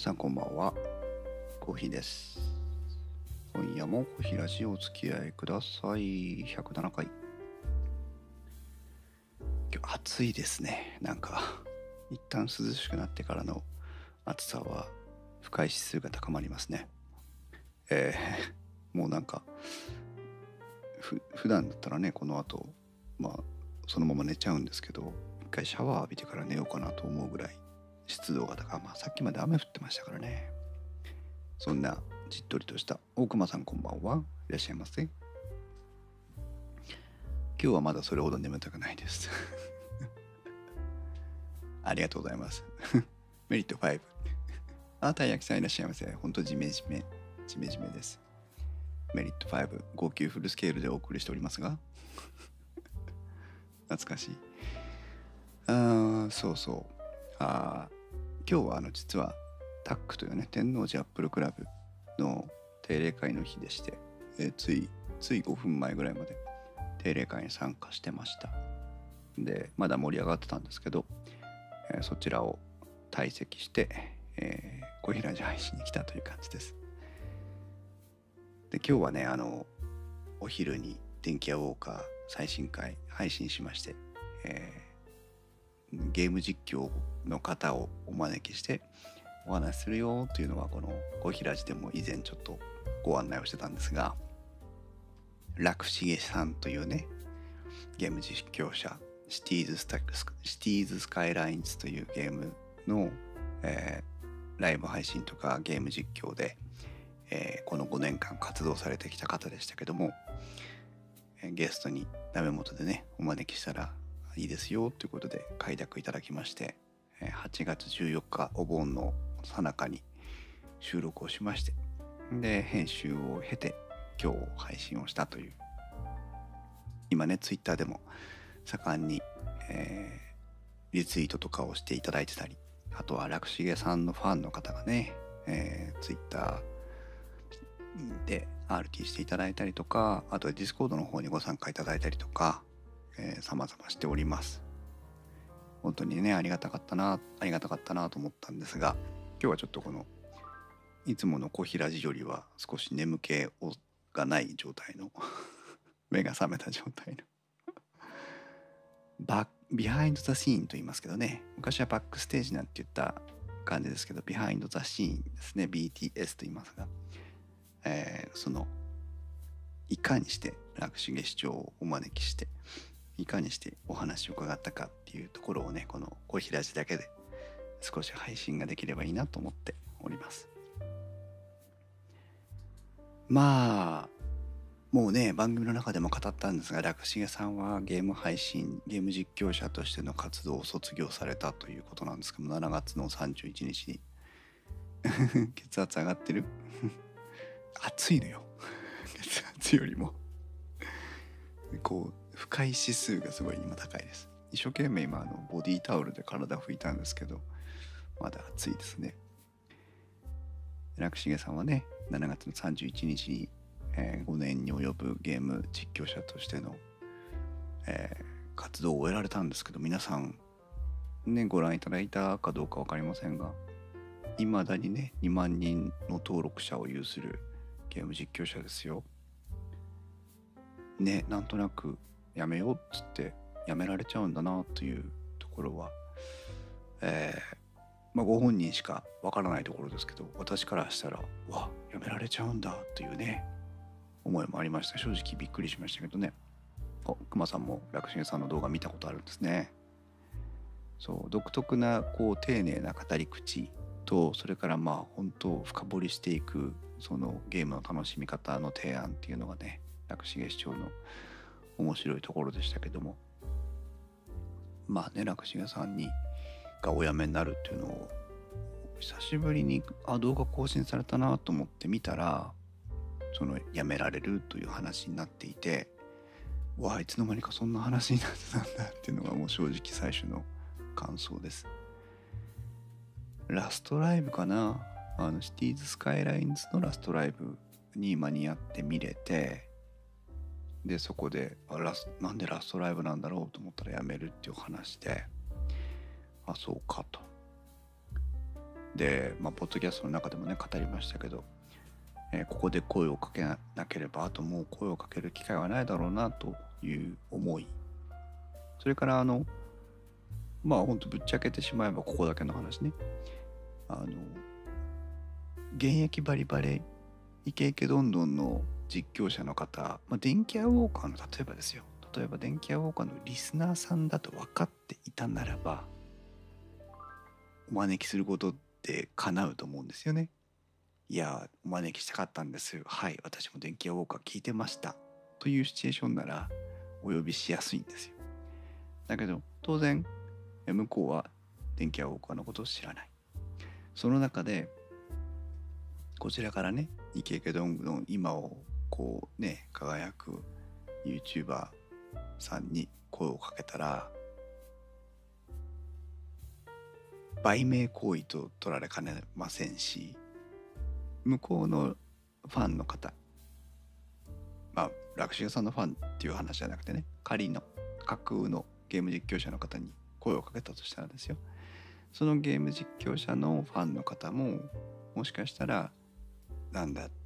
さんこんばんは。コーヒーです。今夜もコーヒーラジオお付き合いください。107回今日暑いですね。なんか一旦涼しくなってからの暑さは不快指数が高まりますね。えー、もうなんかふ普段だったらねこの後まあそのまま寝ちゃうんですけど一回シャワー浴びてから寝ようかなと思うぐらい湿度が高、まあ、さっきまで雨降ってましたからね。そんなじっとりとした大熊さんこんばんは。いらっしゃいませ。今日はまだそれほど眠たくないです。ありがとうございます。メリット5あたい焼きさんいらっしゃいませ。ほんとジメジメジメジメです。メリット5号泣フルスケールでお送りしておりますが。懐かしい。ああそうそう。ああ今日はあの実はタックというね天王寺アップルクラブの定例会の日でして、えー、ついつい5分前ぐらいまで定例会に参加してました。でまだ盛り上がってたんですけど、えー、そちらを退席して、えー、小平寺配信に来たという感じです。で今日はねあのお昼に電気屋ウォーカー最新回配信しまして、えー、ゲーム実況の方をお招きしてお話しするよというのはこの「小平寺」でも以前ちょっとご案内をしてたんですが楽重さんというねゲーム実況者シティーズスタシティーズスカイラインズというゲームの、えー、ライブ配信とかゲーム実況で、えー、この5年間活動されてきた方でしたけども、え、ゲストにダメ元でねお招きしたらいいですよということで快諾いただきまして8月14日お盆の最中に収録をしましてで編集を経て今日配信をしたという。今ねツイッターでも盛んに、えー、リツイートとかをしていただいてたりあとは楽重さんのファンの方がね、えー、ツイッターで RT していただいたりとかあとは Discord の方にご参加いただいたりとか、えー、様々しております。本当にねありがたかったなありがたかったなと思ったんですが今日はちょっとこのいつもの小平寺よりは少し眠気がない状態の 目が覚めた状態のバビハインド・ザ・シーンと言いますけどね昔はバックステージなんて言った感じですけどビハインド・ザ・シーンですね BTS と言いますが、えー、そのいかにして楽重市長をお招きしていかにしてお話を伺ったかっていうところをねこの小平寺だけで少し配信ができればいいなと思っております。まあもうね番組の中でも語ったんですが楽重さんはゲーム配信ゲーム実況者としての活動を卒業されたということなんですけど7月の31日に。血圧上がってる？暑いのよ。血圧よりも。こう不快指数がすごい今高いです。一生懸命今あのボディタオルで体拭いたんですけどまだ暑いですね。楽重さんはね7月の31日に、えー、5年に及ぶゲーム実況者としての、えー、活動を終えられたんですけど皆さんねご覧いただいたかどうか分かりませんがいまだにね2万人の登録者を有するゲーム実況者ですよ。ねなんとなくやめようっつってやめられちゃうんだなというところは、えー、まあ、ご本人しかわからないところですけど私からしたらわやめられちゃうんだというね思いもありました。正直びっくりしましたけどね。あ熊さんも楽重さんの動画見たことあるんですね。そう独特なこう丁寧な語り口とそれからまあ本当深掘りしていくそのゲームの楽しみ方の提案っていうのがね楽重市長の面白いところでしたけども。まあね楽重さんにがお辞めになるっていうのを久しぶりにあ動画更新されたなと思って見たらその辞められるという話になっていてわあいつの間にかそんな話になってたんだっていうのがもう正直最初の感想です。ラストライブかな？あのシティーズスカイラインズのラストライブに間に合って見れてでそこであラスなんでラストライブなんだろうと思ったらやめるっていう話であそうかと。で、まあ、ポッドキャストの中でもね語りましたけど、えー、ここで声をかけなければあともう声をかける機会はないだろうなという思い。それからあのまあほんとぶっちゃけてしまえばここだけの話ね。あの現役バリバリイケイケどんどんの実況者の方、まあ、電気屋ウォーカーの例えばですよ例えば電気屋ウォーカーのリスナーさんだと分かっていたならばお招きすることって叶うと思うんですよね。いやお招きしたかったんですはい私も電気屋ウォーカー聞いてましたというシチュエーションならお呼びしやすいんですよ。だけど当然向こうは電気屋ウォーカーのことを知らない。その中でこちらからねイケイケどんどん今をこうね輝く YouTuber さんに声をかけたら売名行為と取られかねませんし向こうのファンの方まあ楽師さんのファンっていう話じゃなくてね仮の架空のゲーム実況者の方に声をかけたとしたらですよ。そのゲーム実況者のファンの方ももしかしたらなんだって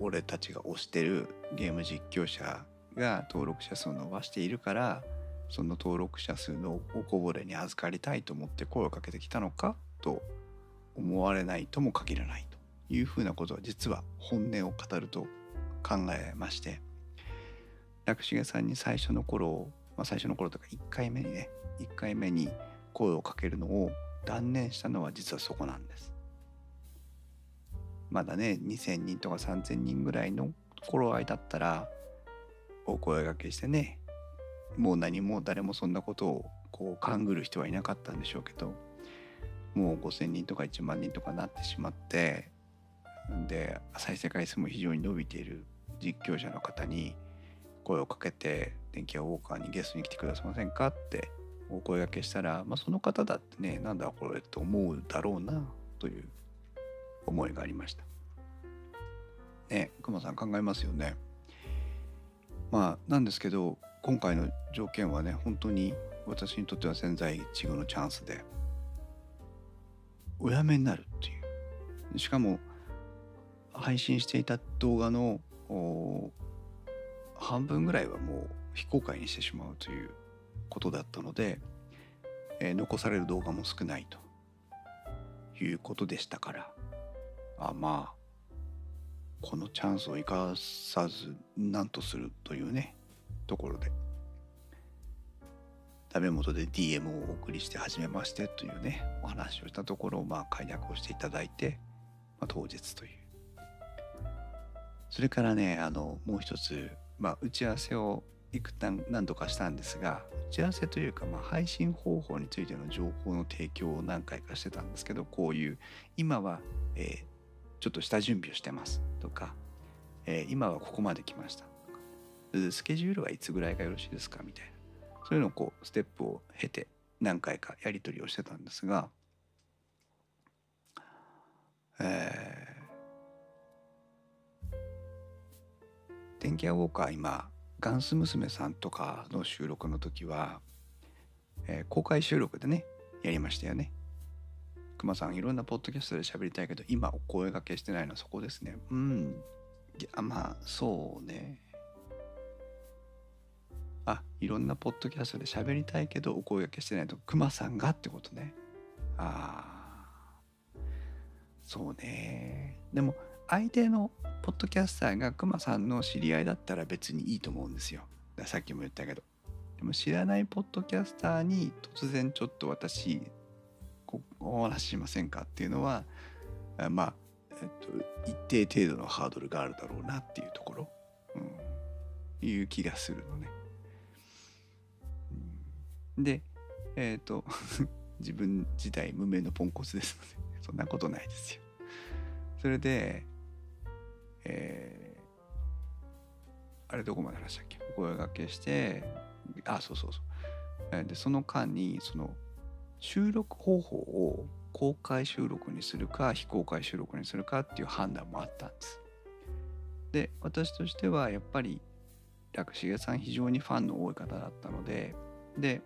俺たちが推してるゲーム実況者が登録者数を伸ばしているからその登録者数のおこぼれに預かりたいと思って声をかけてきたのかと思われないとも限らないというふうなことは実は本音を語ると考えまして楽重さんに最初の頃、まあ、最初の頃とか1回目にね1回目に声をかけるのを断念したのは実はそこなんです。まだね2,000人とか3,000人ぐらいの頃合いだったらお声がけしてねもう何も誰もそんなことをこう勘ぐる人はいなかったんでしょうけどもう5,000人とか1万人とかなってしまってで再生回数も非常に伸びている実況者の方に声をかけて「電気屋ウォーカーにゲストに来てくださいませんか?」ってお声がけしたら、まあ、その方だってねなんだこれと思うだろうなという思いがありました。ね熊さん考えますよね。まあなんですけど今回の条件はね本当に私にとっては千載一遇のチャンスでおやめになるっていうしかも配信していた動画の半分ぐらいはもう非公開にしてしまうということだったので、えー、残される動画も少ないということでしたからあまあこのチャンスを生かさず何とするというねところでダメ元で DM をお送りして初めましてというねお話をしたところをまあ解約をしていただいて、まあ、当日という。それからねあのもう一つ、まあ、打ち合わせをいくたん何度かしたんですが打ち合わせというか、まあ、配信方法についての情報の提供を何回かしてたんですけどこういう今は、えー、ちょっと下準備をしてます。とか、えー、今はここまで来ました。とかスケジュールはいつぐらいがよろしいですか？みたいな。そういうのをこうステップを経て何回かやり取りをしてたんですが、えー、電気屋ウォーカー今ガンス娘さんとかの収録の時は、えー、公開収録でねやりましたよね。くまさんいろんなポッドキャストで喋りたいけど今お声がけしてないのはそこですね。うん。いやまあそうね。あいろんなポッドキャストで喋りたいけどお声がけしてないとくまさんがってことね。ああそうね。でも相手のポッドキャスターがクマさんの知り合いだったら別にいいと思うんですよ。さっきも言ったけど。でも知らないポッドキャスターに突然ちょっと私お話ししませんかっていうのはまあ、えっと、一定程度のハードルがあるだろうなっていうところ、うん、いう気がするのね。でえっ、と 自分自体無名のポンコツですのでそんなことないですよ。それでえー、あれどこまで話したっけ？お声がけしてあそうそうそう。でその間にその収録方法を公開収録にするか非公開収録にするかっていう判断もあったんです。で私としてはやっぱり楽重さん非常にファンの多い方だったのでで、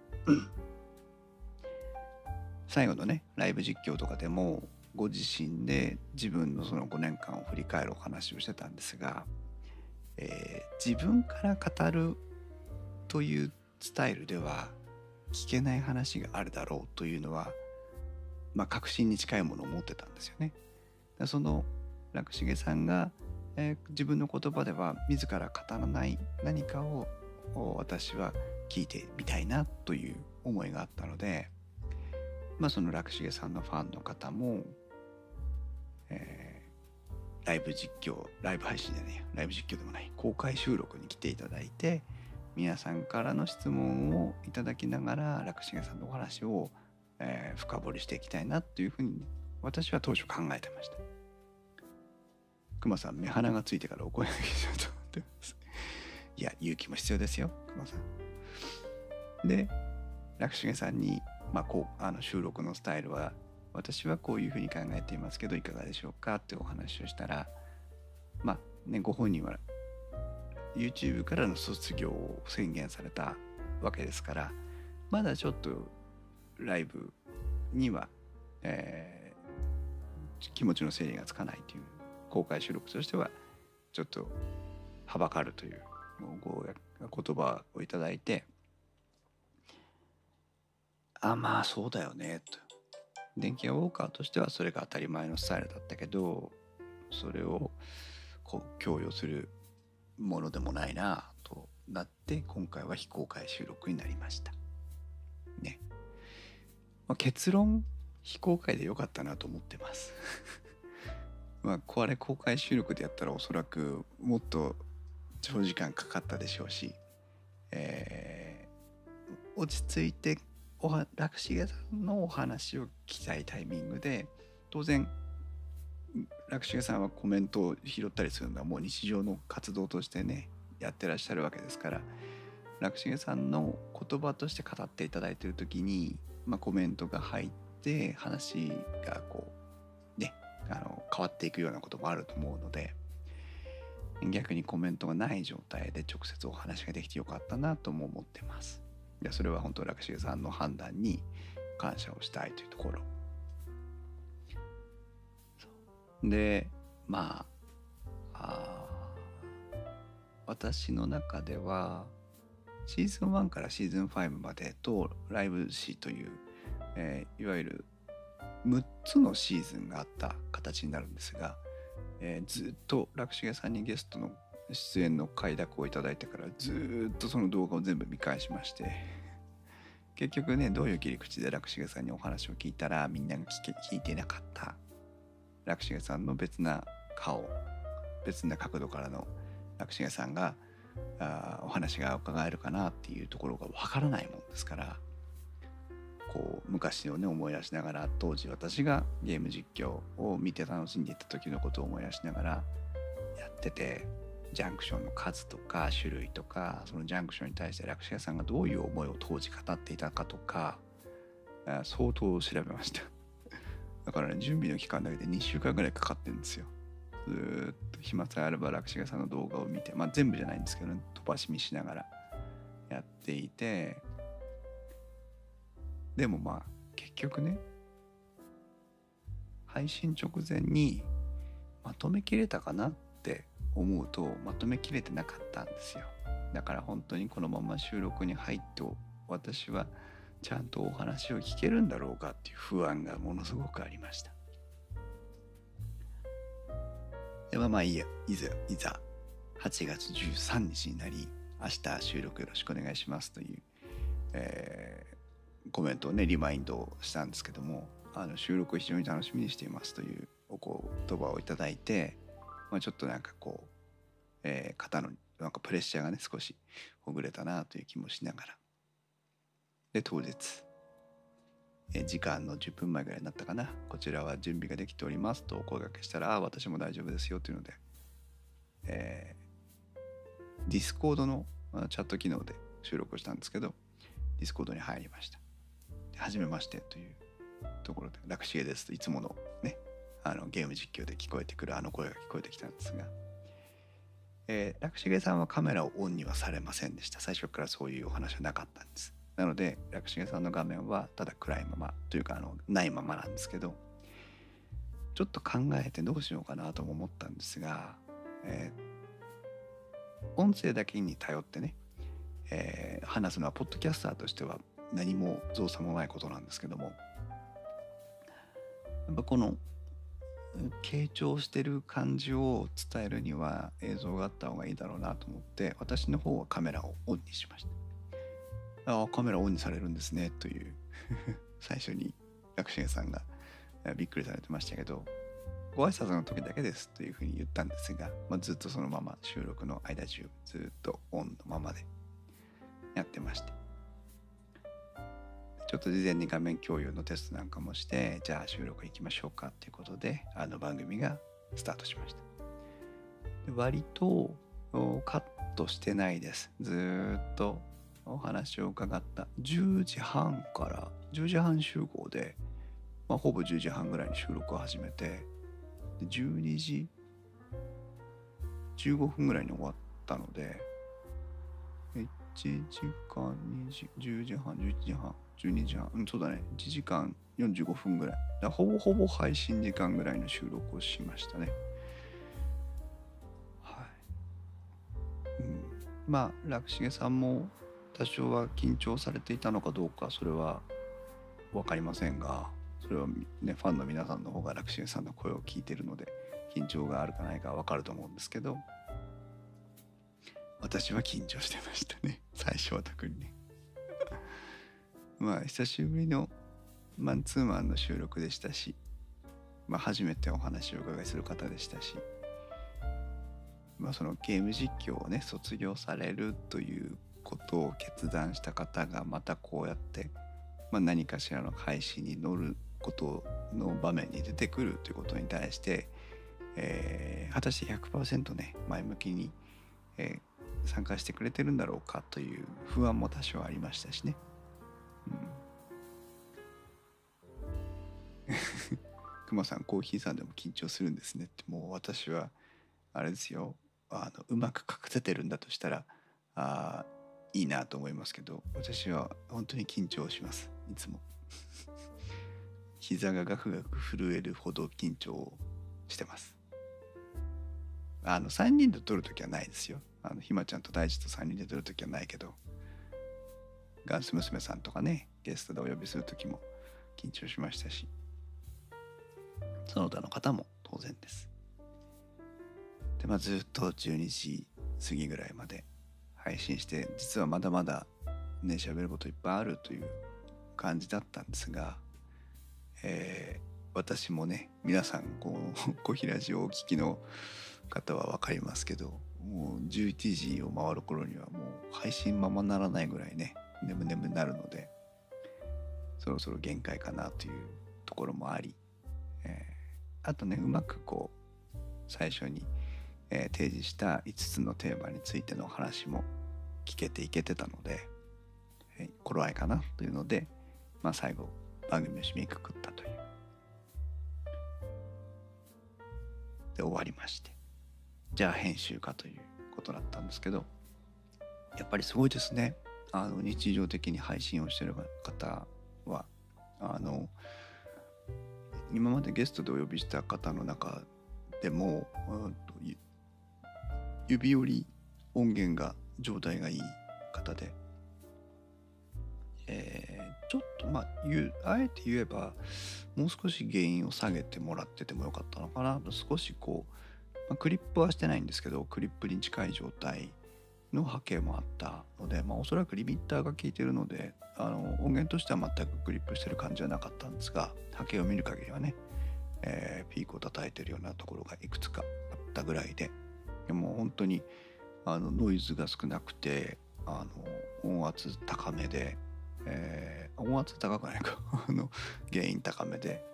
最後のねライブ実況とかでもご自身で自分のその5年間を振り返るお話をしてたんですが、えー、自分から語るというスタイルでは聞けない話があるだろうというのは、まあ、確信に近いものを持ってたんですよね。その楽重さんが、えー、自分の言葉では自ら語らない何かを私は聞いてみたいなという思いがあったので、まあ、その楽重さんのファンの方も、えー、ライブ実況ライブ配信じゃねえライブ実況でもない公開収録に来ていただいて皆さんからの質問をいただきながら楽重さんのお話を、えー、深掘りしていきたいなというふうに私は当初考えてました。熊さん目鼻がついてからお声がけしようと思ってます。いや勇気も必要ですよ熊さん。で楽重さんに、まあ、こうあの収録のスタイルは私はこういうふうに考えていますけどいかがでしょうかってお話をしたらまあねご本人は YouTube からの卒業を宣言されたわけですからまだちょっとライブには、えー、気持ちの整理がつかないという公開収録としてはちょっとはばかるという言葉をいただいてあまあそうだよねと。電気屋ウォーカーとしてはそれが当たり前のスタイルだったけどそれをこう強要するものでもないなとなって今回は非公開収録になりました。ね。まあ、結論非公開でよかったなと思ってます。まあこれ公開収録でやったらおそらくもっと長時間かかったでしょうし、えー、落ち着いておは楽重さんのお話を聞きたいタイミングで当然楽重さんはコメントを拾ったりするのはもう日常の活動としてねやってらっしゃるわけですから楽重さんの言葉として語っていただいてる時に、まあ、コメントが入って話がこうねあの変わっていくようなこともあると思うので逆にコメントがない状態で直接お話ができてよかったなとも思ってます。いやそれは本当楽重さんの判断に感謝をしたいというところでまあ私の中ではシーズン1からシーズン5までとライブ誌という、えー、いわゆる6つのシーズンがあった形になるんですが、えー、ずっと楽重さんにゲストの出演の快諾をいただいてからずっとその動画を全部見返しまして結局ねどういう切り口で楽重さんにお話を聞いたらみんなが聞いてなかった楽重さんの別な顔別な角度からの楽重さんがあお話が伺えるかなっていうところがわからないもんですからこう昔をね思い出しながら当時私がゲーム実況を見て楽しんでいた時のことを思い出しながらやっててジャンクションの数とか種類とかそのジャンクションに対して楽重さんがどういう思いを当時語っていたかとか相当調べました。だからね準備の期間だけで2週間ぐらいかかってるんですよ。ずっと暇さえあれば楽重さんの動画を見てまあ全部じゃないんですけどね飛ばし見しながらやっていてでもまあ結局ね配信直前にまとめきれたかなって思うとまとめきれてなかったんですよ。だから本当にこのまま収録に入って私はちゃんとお話を聞けるんだろうかっていう不安がものすごくありました。ではまあいいやいざいざ8月13日になり明日収録よろしくお願いしますという、えー、コメントをねリマインドをしたんですけどもあの収録を非常に楽しみにしていますというお言葉をいただいて、まあ、ちょっとなんかこう、えー、肩のなんかプレッシャーがね少しほぐれたなという気もしながらで当日。え時間の10分前ぐらいになったかな。こちらは準備ができております。とお声掛けしたら私も大丈夫ですよというので、えー、 Discord のチャット機能で収録をしたんですけど Discord に入りました。はじめましてというところで楽しげですといつものねあのゲーム実況で聞こえてくるあの声が聞こえてきたんですが、えー、楽しげさんはカメラをオンにはされませんでした。最初からそういうお話はなかったんです。なので楽重さんの画面はただ暗いままというかあのないままなんですけどちょっと考えてどうしようかなとも思ったんですが、えー、音声だけに頼ってね、えー、話すのはポッドキャスターとしては何も造作もないことなんですけどもやっぱこの傾聴してる感じを伝えるには映像があった方がいいだろうなと思って私の方はカメラをオンにしました。ああカメラオンにされるんですねという。最初に学生さんがびっくりされてましたけどご挨拶の時だけですというふうに言ったんですが、まあ、ずっとそのまま収録の間中ずっとオンのままでやってまして。ちょっと事前に画面共有のテストなんかもしてじゃあ収録行きましょうかっていうことであの番組がスタートしました。で割とカットしてないです。ずっとお話を伺った10時半から10時半集合で、まあ、ほぼ10時半ぐらいに収録を始めてで12時15分ぐらいに終わったので1時間2時10時半11時半12時半、うん、そうだね、1時間45分ぐらい。だほぼほぼ配信時間ぐらいの収録をしましたね。はい。うん、まあ、楽重さんも多少は緊張されていたのかどうか、それは分かりませんが、それはね、ファンの皆さんの方が楽重さんの声を聞いてるので、緊張があるかないか分かると思うんですけど、私は緊張してましたね。最初は特にね。まあ久しぶりのマンツーマンの収録でしたし、まあ、初めてお話をお伺いする方でしたし、まあ、そのゲーム実況をね卒業されるということを決断した方がまたこうやって、まあ、何かしらの配信に乗ることの場面に出てくるということに対して、えー、果たして100%ね前向きに、えー、参加してくれてるんだろうかという不安も多少ありましたしね。くまさんコーヒーさんでも緊張するんですねってもう私はあれですよあのうまく隠せてるんだとしたらあいいなと思いますけど私は本当に緊張します。いつも。膝がガクガク震えるほど緊張してます。あの3人で撮るときはないですよ。あのひまちゃんと大地と3人で撮るときはないけどガンス娘さんとかねゲストでお呼びする時も緊張しましたしその他の方も当然です。でまあずっと12時過ぎぐらいまで配信して実はまだまだね喋ることいっぱいあるという感じだったんですが、えー、私もね皆さんこう 小平寺をお聞きの方は分かりますけどもう11時を回る頃にはもう配信ままならないぐらいね眠眠になるのでそろそろ限界かなというところもあり、えー、あとねうまくこう最初に、えー、提示した5つのテーマについての話も聞けていけてたので、えー、頃合いかなというので、まあ、最後番組を締めくくったという。で終わりましてじゃあ編集かということだったんですけどやっぱりすごいですねあの日常的に配信をしてる方はあの今までゲストでお呼びした方の中でも、指折り音源が状態がいい方で、えー、ちょっとまあ言うあえて言えばもう少し原因を下げてもらっててもよかったのかな。と少しこう、まあ、クリップはしてないんですけどクリップに近い状態の波形もあったので、まあ、おそらくリミッターが効いてるのであの音源としては全くクリップしてる感じはなかったんですが波形を見る限りはね、えー、ピークを叩いてるようなところがいくつかあったぐらいででも本当にあのノイズが少なくてあの音圧高めで、えー、音圧高くないか。あの原因高めで、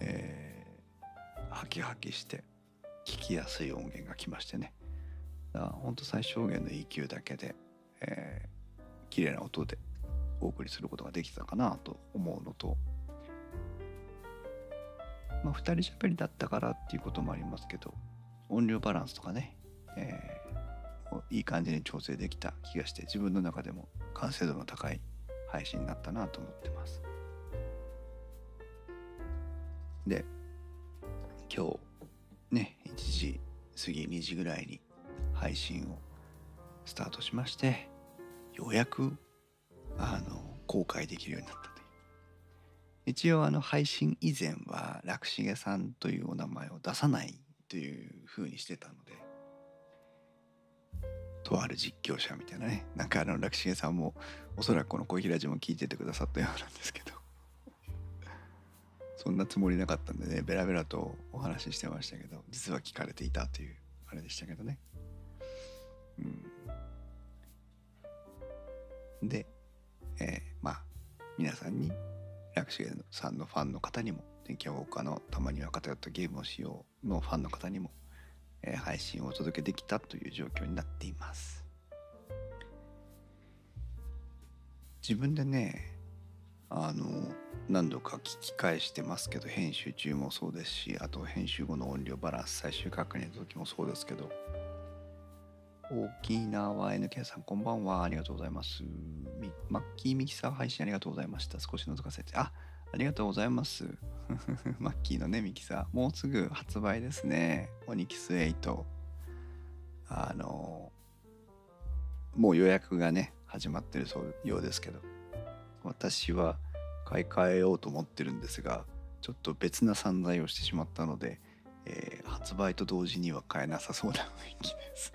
えー、ハキハキして聞きやすい音源が来ましてね。本当最小限の EQ だけで、えー、綺麗な音でお送りすることができたかなと思うのと、まあ、2人喋りだったからっていうこともありますけど音量バランスとかね、えー、いい感じに調整できた気がして自分の中でも完成度の高い配信になったなと思ってます。で今日ね1時過ぎ2時ぐらいに配信をスタートしましてようやくあの公開できるようになったという。一応あの配信以前は楽重さんというお名前を出さないというふうにしてたのでとある実況者みたいなね。なんかあの楽重さんもおそらくこの小平寺も聞いててくださったようなんですけど。そんなつもりなかったんでねベラベラとお話ししてましたけど実は聞かれていたというあれでしたけどね。うん。でえー、まあ皆さんに楽重さんのファンの方にも天気予報家のたまには偏ったゲームをしようのファンの方にも、え、配信をお届けできたという状況になっています。自分でねあの何度か聞き返してますけど編集中もそうですしあと編集後の音量バランス最終確認の時もそうですけど沖縄 NK さんこんばんは。ありがとうございます。マッキーミキサー配信ありがとうございました。少し覗かせて。あありがとうございます。マッキーのねミキサーもうすぐ発売ですね。オニキス8あのもう予約がね始まってるそうようですけど。私は買い替えようと思ってるんですがちょっと別な散財をしてしまったので、えー、発売と同時には買えなさそうな雰囲気です。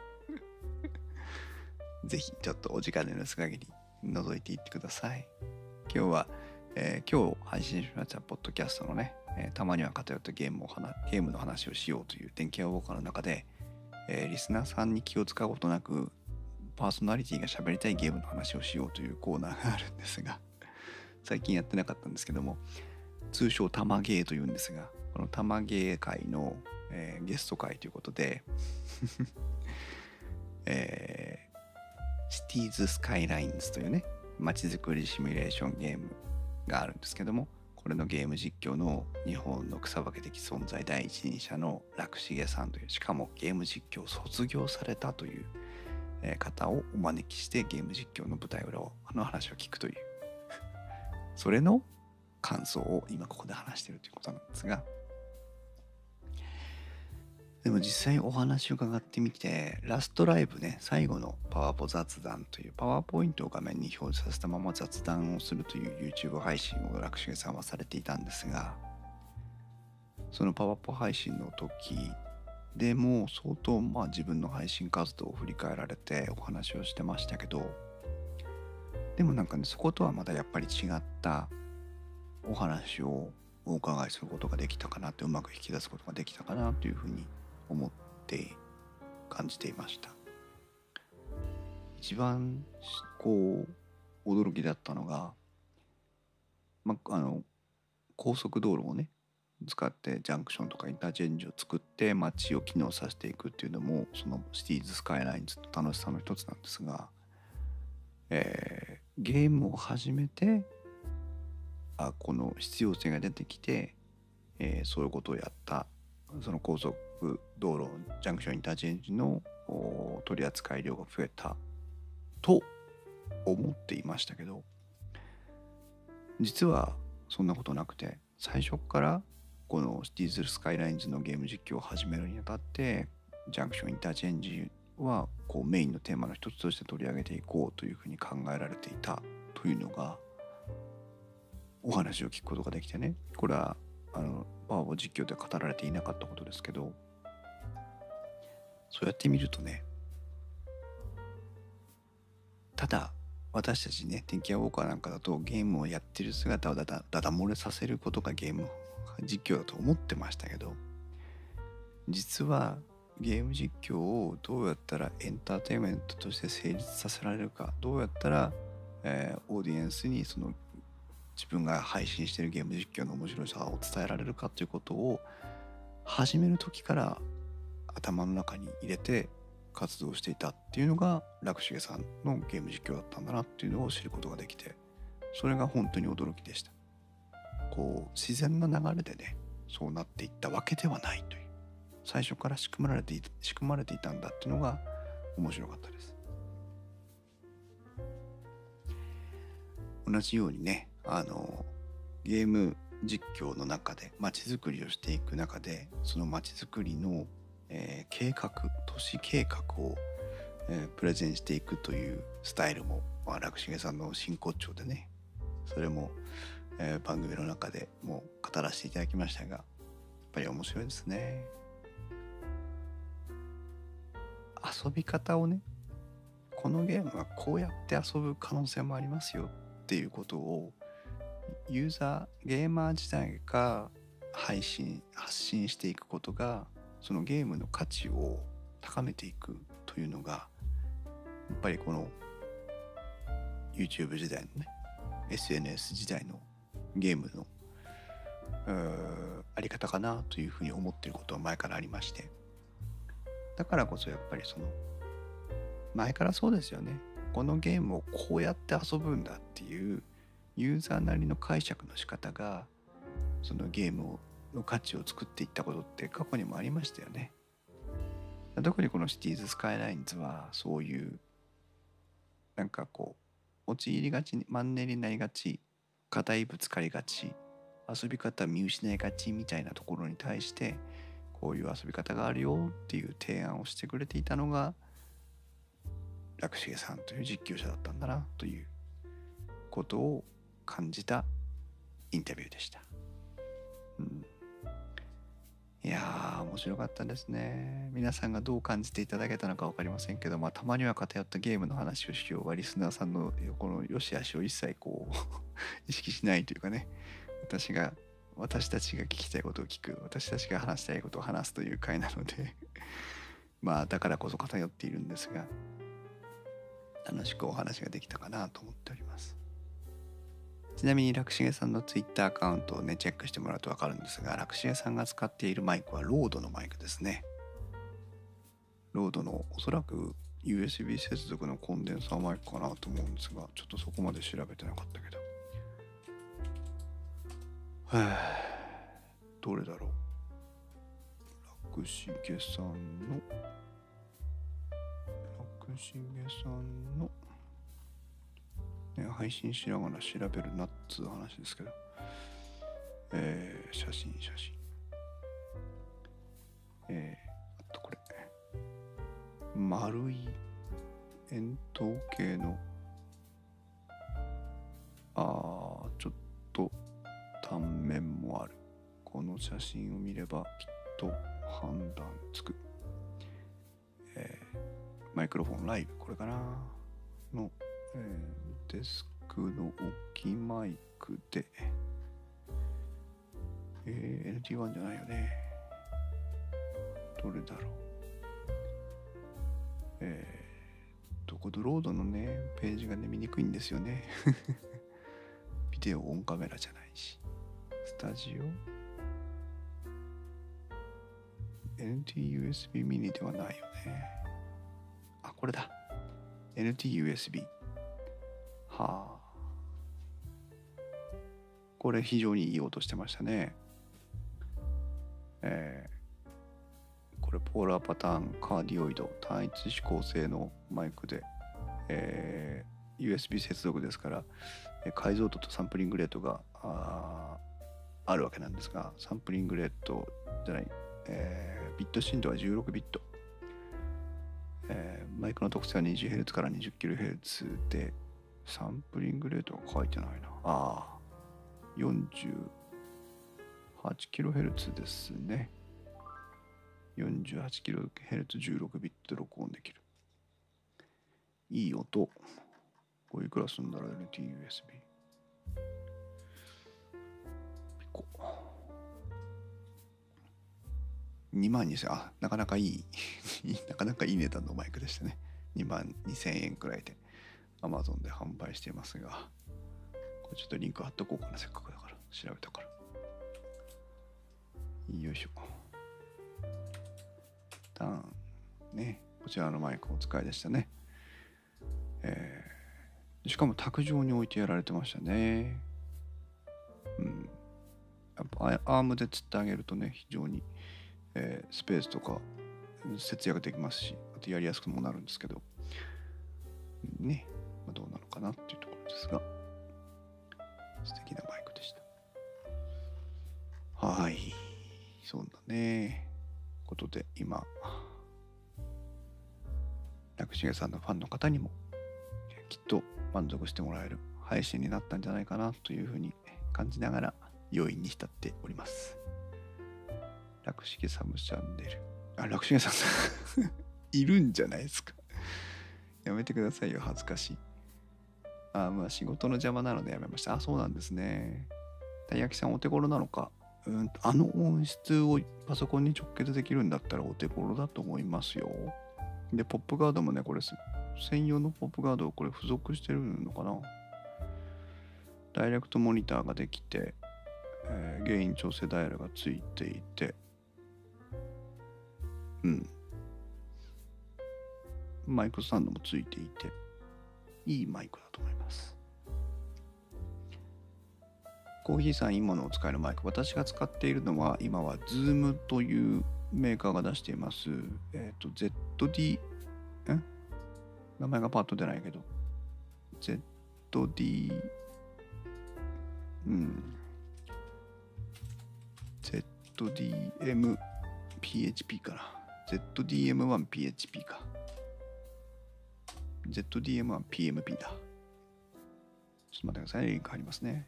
ぜひちょっとお時間の許す限り覗いていってください。今日は、えー、今日配信しましたポッドキャストのね、えー、たまには偏ったゲームをゲームの話をしようという電気屋ウォーカーの中で、えー、リスナーさんに気を使うことなくパーソナリティが喋りたいゲームの話をしようというコーナーがあるんですが 最近やってなかったんですけども通称タマゲーというんですがこのタマゲー会の、えー、ゲスト会ということで えシティーズ・スカイラインズというね、街づくりシミュレーションゲームがあるんですけども、これのゲーム実況の日本の草分け的存在第一人者の楽重さんという、しかもゲーム実況を卒業されたという方をお招きしてゲーム実況の舞台裏を、あの話を聞くという、それの感想を今ここで話しているということなんですが、でも実際お話を伺ってみて、ラストライブね、最後のパワポ雑談というパワーポイントを画面に表示させたまま雑談をするという YouTube 配信を楽重さんはされていたんですが、そのパワポ配信の時でも相当まあ自分の配信活動を振り返られてお話をしてましたけど、でもなんかね、そことはまたやっぱり違ったお話をお伺いすることができたかなってうまく引き出すことができたかなというふうに思って感じていました。一番こう驚きだったのが、まあの高速道路をね使ってジャンクションとかインターチェンジを作って街を機能させていくっていうのもそのシティーズスカイラインズの楽しさの一つなんですが、えー、ゲームを始めてあこの必要性が出てきて、えー、そういうことをやったその高速道路ジャンクションインターチェンジの取り扱い量が増えたと思っていましたけど実はそんなことなくて最初からこのディーズルスカイラインズのゲーム実況を始めるにあたってジャンクションインターチェンジはこうメインのテーマの一つとして取り上げていこうというふうに考えられていたというのがお話を聞くことができてね。これはあのパワー実況では語られていなかったことですけどそうやって見るとねただ私たちね天気屋ウォーカーなんかだとゲームをやってる姿をだだだだ漏れさせることがゲーム実況だと思ってましたけど実はゲーム実況をどうやったらエンターテインメントとして成立させられるかどうやったら、えー、オーディエンスにその自分が配信してるゲーム実況の面白さを伝えられるかということを始める時から頭の中に入れて活動していたっていうのが楽重さんのゲーム実況だったんだなっていうのを知ることができてそれが本当に驚きでした。こう自然な流れでねそうなっていったわけではないという最初から仕組まれてい仕組まれていたんだっていうのが面白かったです。同じようにねあのゲーム実況の中で街づくりをしていく中でその街づくりの、えー、計画都市計画を、えー、プレゼンしていくというスタイルも、まあ、楽重さんの真骨頂でねそれも、えー、番組の中でもう語らせていただきましたがやっぱり面白いですね。遊び方をねこのゲームはこうやって遊ぶ可能性もありますよっていうことをユーザーゲーマー自体が配信発信していくことがそのゲームの価値を高めていくというのがやっぱりこの YouTube 時代のね SNS 時代のゲームのあり方かなというふうに思っていることは前からありまして。だからこそやっぱりその前からそうですよね。このゲームをこうやって遊ぶんだっていうユーザーなりの解釈の仕方がそのゲームをの価値を作っていったことって過去にもありましたよね。特にこのシティーズ・スカイラインズはそういうなんかこう陥りがちマンネリになりがち硬いぶつかりがち遊び方見失いがちみたいなところに対してこういう遊び方があるよっていう提案をしてくれていたのが楽重さんという実況者だったんだなということを感じたインタビューでした。うん、いやー面白かったですね。皆さんがどう感じていただけたのか分かりませんけど、まあ、たまには偏ったゲームの話をしようがリスナーさんのこの良し悪しを一切こう 意識しないというかね私が私たちが聞きたいことを聞く私たちが話したいことを話すという回なので まあだからこそ偏っているんですが楽しくお話ができたかなと思っております。ちなみに楽重さんの Twitter アカウントをねチェックしてもらうと分かるんですが楽重さんが使っているマイクはロードのマイクですね。ロードのおそらく USB 接続のコンデンサーマイクかなと思うんですがちょっとそこまで調べてなかったけど。は あどれだろう？楽重さんの楽重さんのね、配信しながら調べるなっつう話ですけど、えー、写真写真。えー、あとこれ。丸い円筒形のあーちょっと単面もある。この写真を見ればきっと判断つく、えー、マイクロフォンライブこれかなの、えーデスクの置きマイクで、えー、LT1 じゃないよね。どれだろう。えー、どこドロードのね、ページがね、見にくいんですよね。ビデオオンカメラじゃないし。スタジオ NTUSB ミニではないよね。あ、これだ。NTUSB。はあ。これ非常にいい音してましたね。えー、これポーラーパターンカーディオイド単一指向性のマイクで、えー、USB 接続ですから解像度とサンプリングレートがああるわけなんですがサンプリングレートじゃない、えー、ビット振動は16ビット、えー、マイクの特性は 20Hz から 20kHz でサンプリングレートは書いてないな。ああ、48kHz ですね。48kHz16 ビット録音できる。いい音。これいくらすんだろう ?LTUSB。ピコ。2万2000あ、なかなかいい なかなかいい値段のマイクでしたね。2万2000円くらいで。Amazon で販売していますが、これちょっとリンク貼っとこうかな、せっかくだから。調べたから。よいしょ。ターン。ね。こちらのマイクお使いでしたね。えー、しかも卓上に置いてやられてましたね。うん。やっぱアームで釣ってあげるとね、非常に、えー、スペースとか節約できますし、あとやりやすくもなるんですけど、ね。まあ、どうなのかなっていうところですが素敵なバイクでしたはいそうだねことで今楽重さんのファンの方にもきっと満足してもらえる配信になったんじゃないかなというふうに感じながら余韻に浸っております。楽しげサムチャンネル。あ、楽しげさん いるんじゃないですか。やめてくださいよ、恥ずかしい。あまあ仕事の邪魔なのでやめました。あそうなんですね。たい焼きさんお手頃なのか。うんあの音質をパソコンに直結できるんだったらお手頃だと思いますよ。でポップガードもねこれ専用のポップガードをこれ付属してるのかな。ダイレクトモニターができて、えー、ゲイン調整ダイヤルがついていて。うん。マイクスタンドもついていて。いいマイクだと思います。コーヒーさん今のを使えるマイク私が使っているのは今は Zoom というメーカーが出しています。えっ、ー、と ZD ん名前がパッと出ないけど。ZD うん。ZDMPHP かな。ZDM1PHP か。ZDM1PMP だ。ちょっと待ってくださいリンク貼りますね。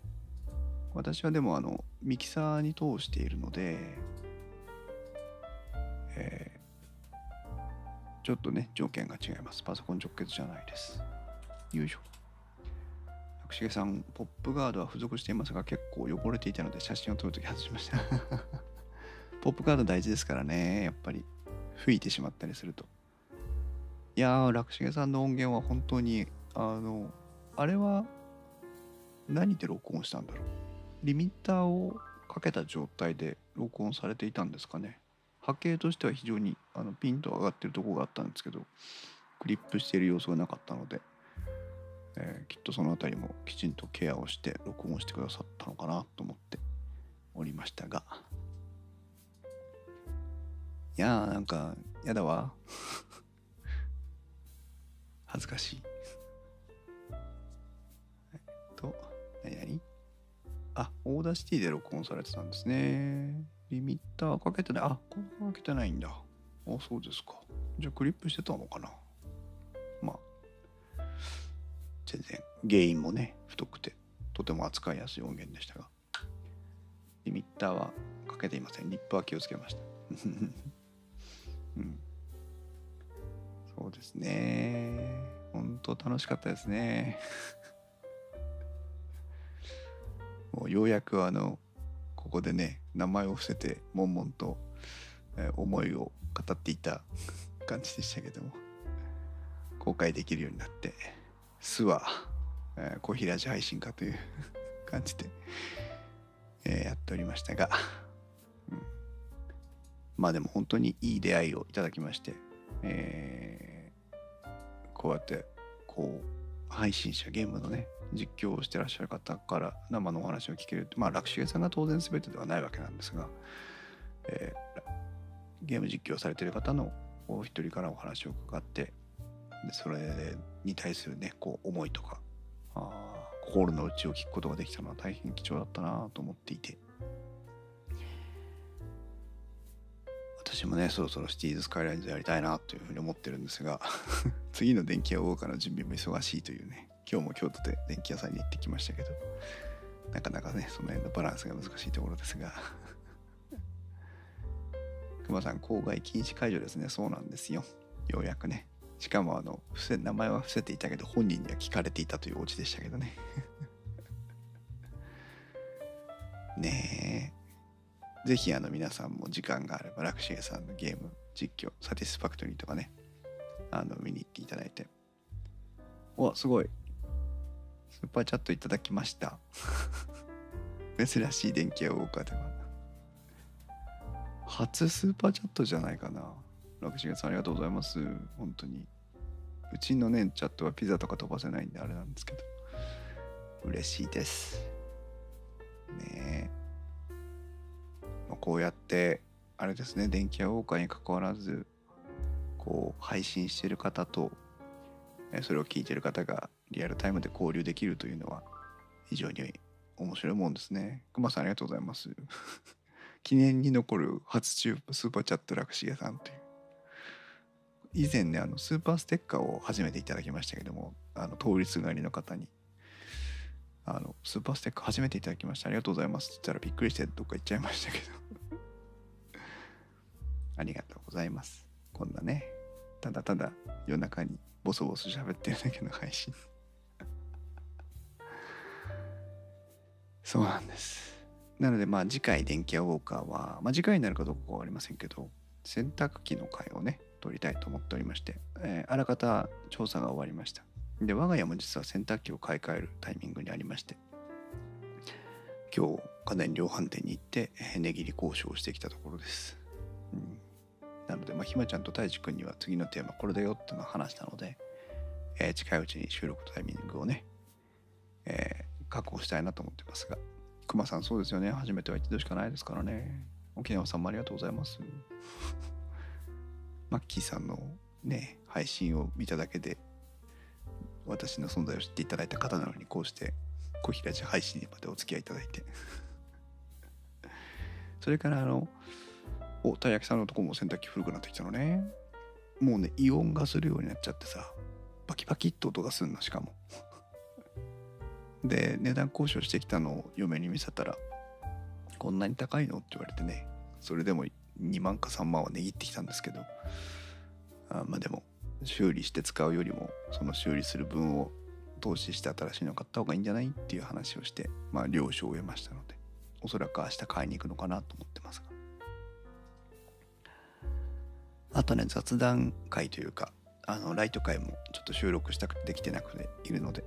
私はでもあのミキサーに通しているので、えー、ちょっとね条件が違います。パソコン直結じゃないです。よいしょ。くしげさんポップガードは付属していますが結構汚れていたので写真を撮るとき外しました。ポップガード大事ですからね。やっぱり吹いてしまったりすると。いやー楽重さんの音源は本当にあのあれは何で録音したんだろう？リミッターをかけた状態で録音されていたんですかね？波形としては非常にあのピンと上がってるとこがあったんですけどクリップしている様子がなかったので、えー、きっとその辺りもきちんとケアをして録音してくださったのかなと思っておりましたが。いやーなんかやだわ。恥ずかしい。えっと何？々あ Audacity で録音されてたんですね。リミッターかけてない。あここかけてないんだ。あそうですか。じゃあクリップしてたのかな。まあ全然。原因もね太くて。とても扱いやすい音源でしたが。リミッターはかけていません。リップは気をつけました。うん、そうですね。本当楽しかったですね。もうようやくあのここでね名前を伏せて悶々と、えー、思いを語っていた感じでしたけども公開できるようになって「すは、えー、小平寺配信かという 感じで、えー、やっておりましたがうん。まあでも本当にいい出会いをいただきまして、えー、こうやってこう配信者ゲームのね実況をしてらっしゃる方から生のお話を聞けるまあ楽重さんが当然全てではないわけなんですが、えー、ゲーム実況されてる方のお一人からお話を伺ってでそれに対するねこう思いとかあ心の内を聞くことができたのは大変貴重だったなと思っていて。私もねそろそろシティーズスカイラインズやりたいなというふうに思ってるんですが 次の電気屋ウォーカーの準備も忙しいというね今日も京都で電気屋さんに行ってきましたけどなかなかねその辺のバランスが難しいところですが。熊さん口外禁止解除ですね。そうなんですよ。ようやくね。しかもあの伏せ名前は伏せていたけど本人には聞かれていたというオチでしたけどね。ねえ。ぜひあの皆さんも時間があれば楽重さんのゲーム実況 Satisfactory とかねあの見に行っていただいて。おすごい。スーパーチャットいただきました。珍しい電気屋ウォーカーでは初スーパーチャットじゃないかな。楽重さんありがとうございます。本当に。うちのねチャットはピザとか飛ばせないんであれなんですけど。嬉しいです。ね。えこうやってあれですね電気屋ウォーカーにかかわらずこう配信してる方とそれを聞いてる方がリアルタイムで交流できるというのは非常に面白いもんですね。くまさんありがとうございます。記念に残る初中スーパーチャット楽重さんという以前ねあのスーパーステッカーを初めていただきましたけどもあの通りすがりの方にあのスーパーステッカー初めていただきました。ありがとうございます。って言ったらびっくりしてどっか行っちゃいましたけど。ありがとうございます。こんなね。ただただ夜中にボソボソ喋ってるだけの配信。そうなんです。なのでまあ次回電気屋ウォーカーは、まあ、次回になるかどうか分かりませんけど洗濯機の回をね取りたいと思っておりまして、えー、あらかた調査が終わりました。で我が家も実は洗濯機を買い替えるタイミングにありまして今日家電量販店に行って値切り交渉をしてきたところです、うん、なのでまあひまちゃんと太一くんには次のテーマこれだよっていうのを話したので、えー、近いうちに収録タイミングをね、えー、確保したいなと思ってますがくまさんそうですよね。初めては一度しかないですからね。沖縄さんもありがとうございます。マッキーさんのね配信を見ただけで私の存在を知っていただいた方なのにこうして小平寺配信にまでお付き合いいただいて。それからあのおたい焼きさんのとこも洗濯機古くなってきたのね。もうねイオンがするようになっちゃってさバキバキって音がすんのしかも。で値段交渉してきたのを嫁に見せたらこんなに高いの？って言われてねそれでも2万か3万は値切ってきたんですけどあまあでも修理して使うよりもその修理する分を投資して新しいの買った方がいいんじゃないっていう話をしてまあ了承を得ましたのでおそらく明日買いに行くのかなと思ってますが。あとね雑談会というかあのライト会もちょっと収録したくてできてなくているので、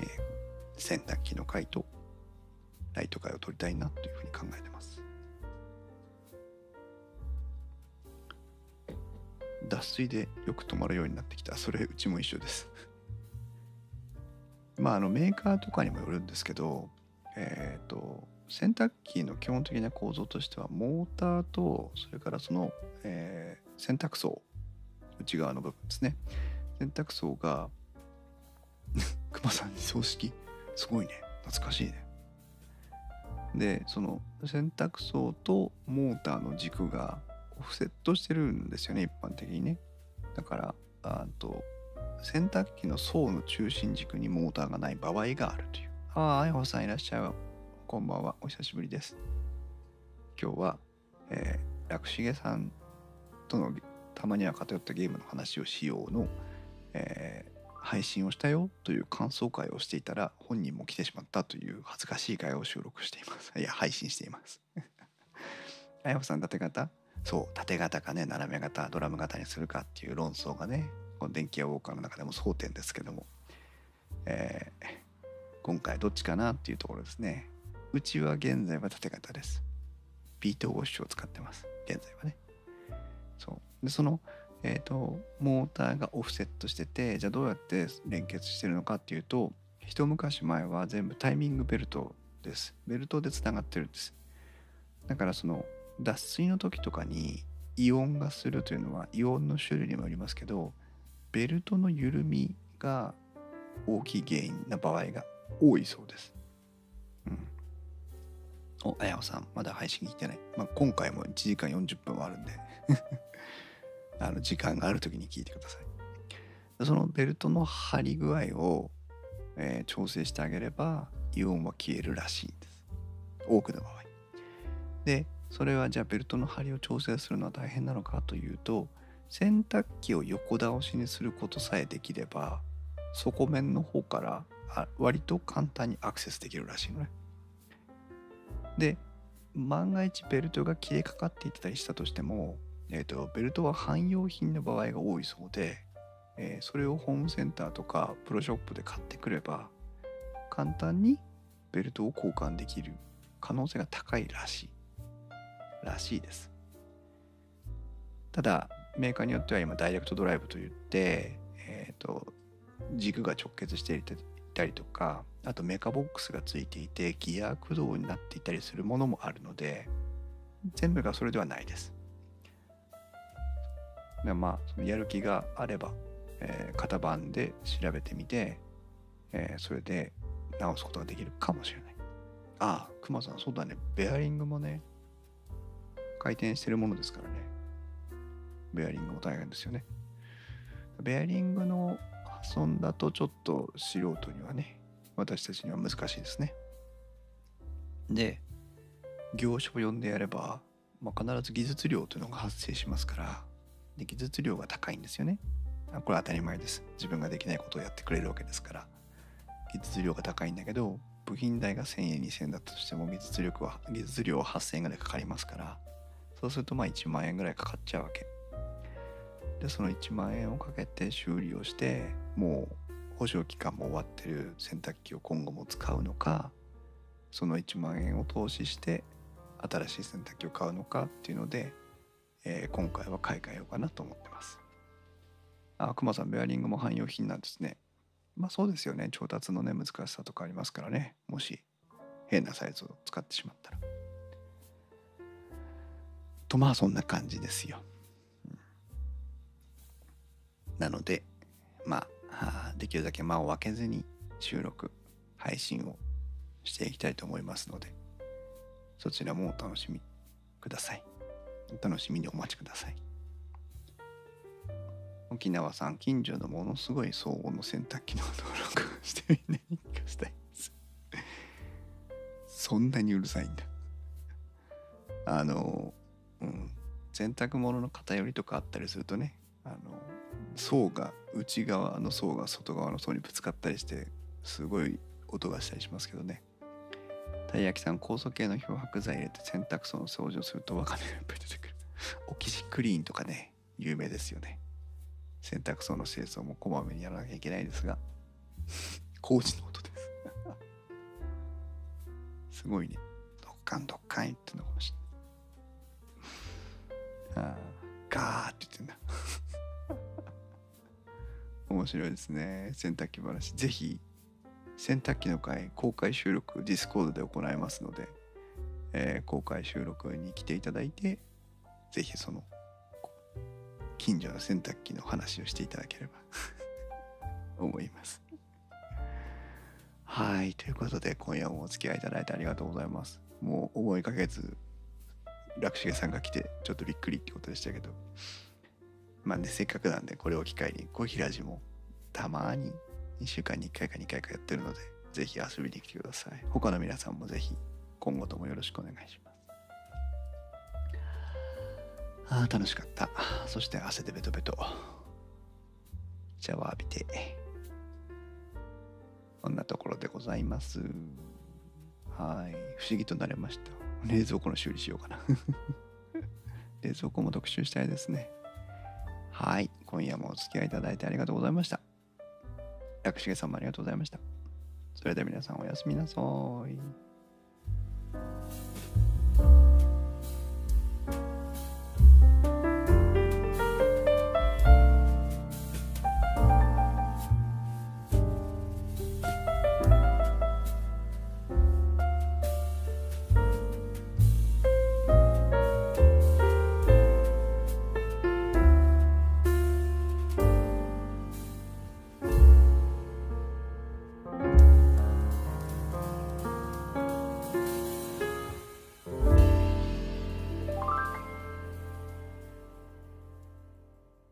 えー、洗濯機の会とライト会を取りたいなというふうに考えてます。脱水でよく止まるようになってきた。それうちも一緒です。まああのメーカーとかにもよるんですけどえっ、ー、と洗濯機の基本的な構造としてはモーターとそれからその、えー、洗濯槽内側の部分ですね。洗濯槽が 熊さんに葬式すごいね。懐かしいね。でその洗濯槽とモーターの軸がオフセットしてるんですよね一般的にね。だからあと洗濯機の層の中心軸にモーターがない場合があるという。あああやほさんいらっしゃい。こんばんは。お久しぶりです。今日は、えー、楽重さんとのたまには偏ったゲームの話をしようの、えー、配信をしたよという感想会をしていたら本人も来てしまったという恥ずかしい会を収録しています。いや配信しています。あやほさん縦型そう縦型かね斜め型ドラム型にするかっていう論争がねこの電気屋ウォーカーの中でも争点ですけども、えー、今回どっちかなっていうところですね。うちは現在は縦型です。ビートウォッシュを使ってます。現在はね。そう。でそのえーと、モーターがオフセットしててじゃあどうやって連結してるのかっていうと一昔前は全部タイミングベルトです。ベルトでつながってるんです。だからその脱水の時とかにイオンがするというのはイオンの種類にもよりますけどベルトの緩みが大きい原因な場合が多いそうです。うん。お、あやおさん、まだ配信聞いてない。まあ、今回も1時間40分はあるんで あの時間がある時に聞いてください。そのベルトの張り具合を、えー、調整してあげればイオンは消えるらしいんです。多くの場合。で、それはじゃあベルトの張りを調整するのは大変なのかというと洗濯機を横倒しにすることさえできれば底面の方から割と簡単にアクセスできるらしいのね。で万が一ベルトが切れかかっていったりしたとしても、えーと、ベルトは汎用品の場合が多いそうで、えー、それをホームセンターとかプロショップで買ってくれば簡単にベルトを交換できる可能性が高いらしい。らしいです。ただメーカーによっては今ダイレクトドライブといって、えーと、軸が直結していたりとかあとメカボックスがついていてギア駆動になっていたりするものもあるので全部がそれではないです。でまあやる気があれば、えー、型番で調べてみて、えー、それで直すことができるかもしれない。ああ、クマさん、そうだね。ベアリングもね、回転してるものですからね。ベアリングも大変ですよね。ベアリングの破損だとちょっと素人にはね私たちには難しいですね。で業者を呼んでやれば、まあ、必ず技術料というのが発生しますからで技術料が高いんですよね。これ当たり前です。自分ができないことをやってくれるわけですから。技術料が高いんだけど部品代が1000円2000円だとしても技術力は技術料は8000円ぐらいかかりますからそうするとまあ1万円ぐらいかかっちゃうわけ。でその1万円をかけて修理をしてもう保証期間も終わってる洗濯機を今後も使うのかその1万円を投資して新しい洗濯機を買うのかっていうので、えー、今回は買い替えようかなと思ってます。あくまさんベアリングも汎用品なんですね。まあそうですよね。調達のね難しさとかありますからね。もし変なサイズを使ってしまったら。とまあそんな感じですよ、なのでまあできるだけ間を空けずに収録配信をしていきたいと思いますのでそちらもお楽しみください。お楽しみにお待ちください。沖縄さん近所のものすごい騒音の洗濯機の登録をしてみんなに聞かせたいです。そんなにうるさいんだ。あのうん。洗濯物の偏りとかあったりするとねあの層が内側の層が外側の層にぶつかったりしてすごい音がしたりしますけどね。たい焼きさん酵素系の漂白剤入れて洗濯槽の掃除をするとワカメがいっぱい出てくるオキシクリーンとかね有名ですよね。洗濯槽の清掃もこまめにやらなきゃいけないですが工事の音です。すごいね。ドッカンドッカン言ってんのかもしれない。ガーって言ってんだ 面白いですね洗濯機話ぜひ洗濯機の会公開収録ディスコードで行いますので、えー、公開収録に来ていただいてぜひその近所の洗濯機の話をしていただければ 思います。はい。ということで、今夜もお付き合いいただいてありがとうございます。もう思いかけず、楽重さんが来て、ちょっとびっくりってことでしたけど、まあね、せっかくなんで、これを機会に、コーヒラジもたまに2週間に1回か2回かやってるので、ぜひ遊びに来てください。他の皆さんもぜひ、今後ともよろしくお願いします。ああ、楽しかった。そして汗でベトベト。シャワー浴びて。こんなところでございます。はい。不思議となれました。冷蔵庫の修理しようかな。冷蔵庫も特集したいですね。はい。今夜もお付き合いいただいてありがとうございました。薬重さんもありがとうございました。それでは皆さんおやすみなさい。